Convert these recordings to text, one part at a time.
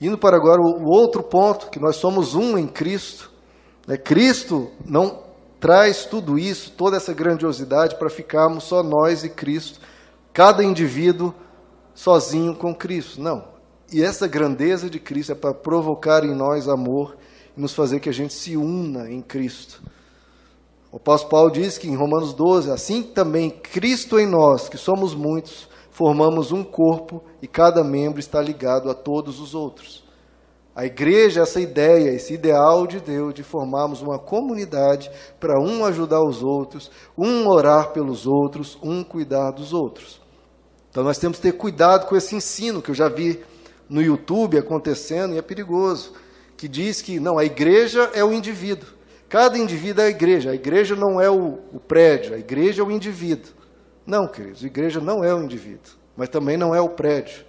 Indo para agora o outro ponto, que nós somos um em Cristo. Né? Cristo não traz tudo isso, toda essa grandiosidade, para ficarmos só nós e Cristo, cada indivíduo sozinho com Cristo. Não. E essa grandeza de Cristo é para provocar em nós amor e nos fazer que a gente se una em Cristo. O apóstolo Paulo diz que em Romanos 12, assim também Cristo em nós, que somos muitos, formamos um corpo e cada membro está ligado a todos os outros. A igreja, essa ideia, esse ideal de Deus de formarmos uma comunidade para um ajudar os outros, um orar pelos outros, um cuidar dos outros. Então nós temos que ter cuidado com esse ensino que eu já vi no YouTube acontecendo e é perigoso, que diz que não, a igreja é o indivíduo. Cada indivíduo é a igreja. A igreja não é o, o prédio, a igreja é o indivíduo. Não, queridos, igreja não é o indivíduo, mas também não é o prédio.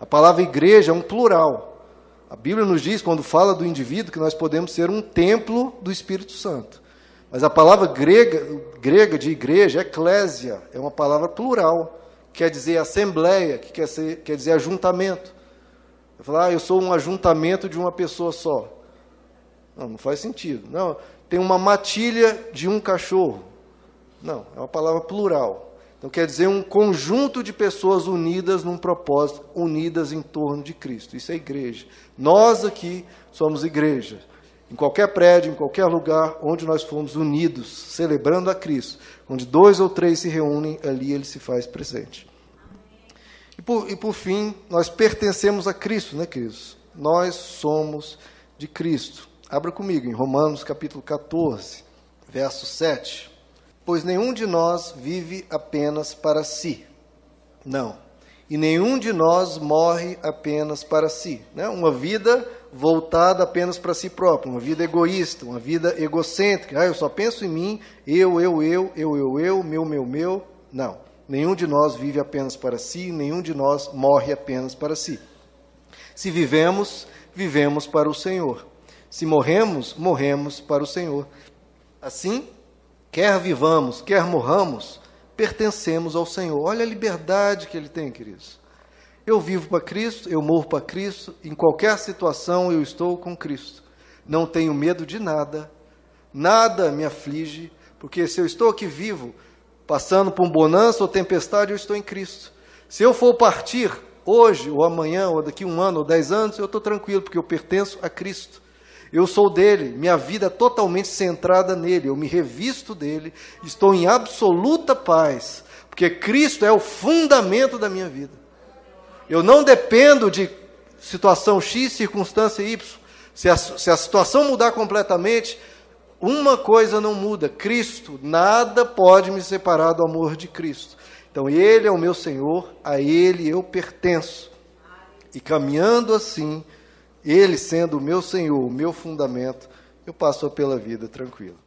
A palavra igreja é um plural. A Bíblia nos diz, quando fala do indivíduo, que nós podemos ser um templo do Espírito Santo. Mas a palavra grega, grega de igreja, eclésia, é uma palavra plural, quer dizer assembleia, que quer, ser, quer dizer ajuntamento. Eu falar, ah, eu sou um ajuntamento de uma pessoa só. Não, não faz sentido. Não, tem uma matilha de um cachorro. Não, é uma palavra plural. Então quer dizer um conjunto de pessoas unidas num propósito, unidas em torno de Cristo. Isso é igreja. Nós aqui somos igreja. Em qualquer prédio, em qualquer lugar onde nós formos unidos, celebrando a Cristo, onde dois ou três se reúnem, ali ele se faz presente. E por, e por fim, nós pertencemos a Cristo, né, queridos? Nós somos de Cristo. Abra comigo em Romanos capítulo 14, verso 7 pois nenhum de nós vive apenas para si. Não. E nenhum de nós morre apenas para si. Né? Uma vida voltada apenas para si próprio, uma vida egoísta, uma vida egocêntrica. Ah, eu só penso em mim, eu, eu, eu, eu, eu, eu, meu, meu, meu. Não. Nenhum de nós vive apenas para si, nenhum de nós morre apenas para si. Se vivemos, vivemos para o Senhor. Se morremos, morremos para o Senhor. Assim, quer vivamos, quer morramos, pertencemos ao Senhor. Olha a liberdade que ele tem, queridos. Eu vivo para Cristo, eu morro para Cristo, em qualquer situação eu estou com Cristo. Não tenho medo de nada, nada me aflige, porque se eu estou aqui vivo, passando por um bonança ou tempestade, eu estou em Cristo. Se eu for partir hoje, ou amanhã, ou daqui um ano, ou dez anos, eu estou tranquilo, porque eu pertenço a Cristo. Eu sou dele, minha vida é totalmente centrada nele, eu me revisto dele, estou em absoluta paz, porque Cristo é o fundamento da minha vida. Eu não dependo de situação X, circunstância Y. Se a, se a situação mudar completamente, uma coisa não muda: Cristo. Nada pode me separar do amor de Cristo. Então, Ele é o meu Senhor, a Ele eu pertenço. E caminhando assim, ele sendo o meu Senhor, o meu fundamento, eu passo pela vida tranquilo.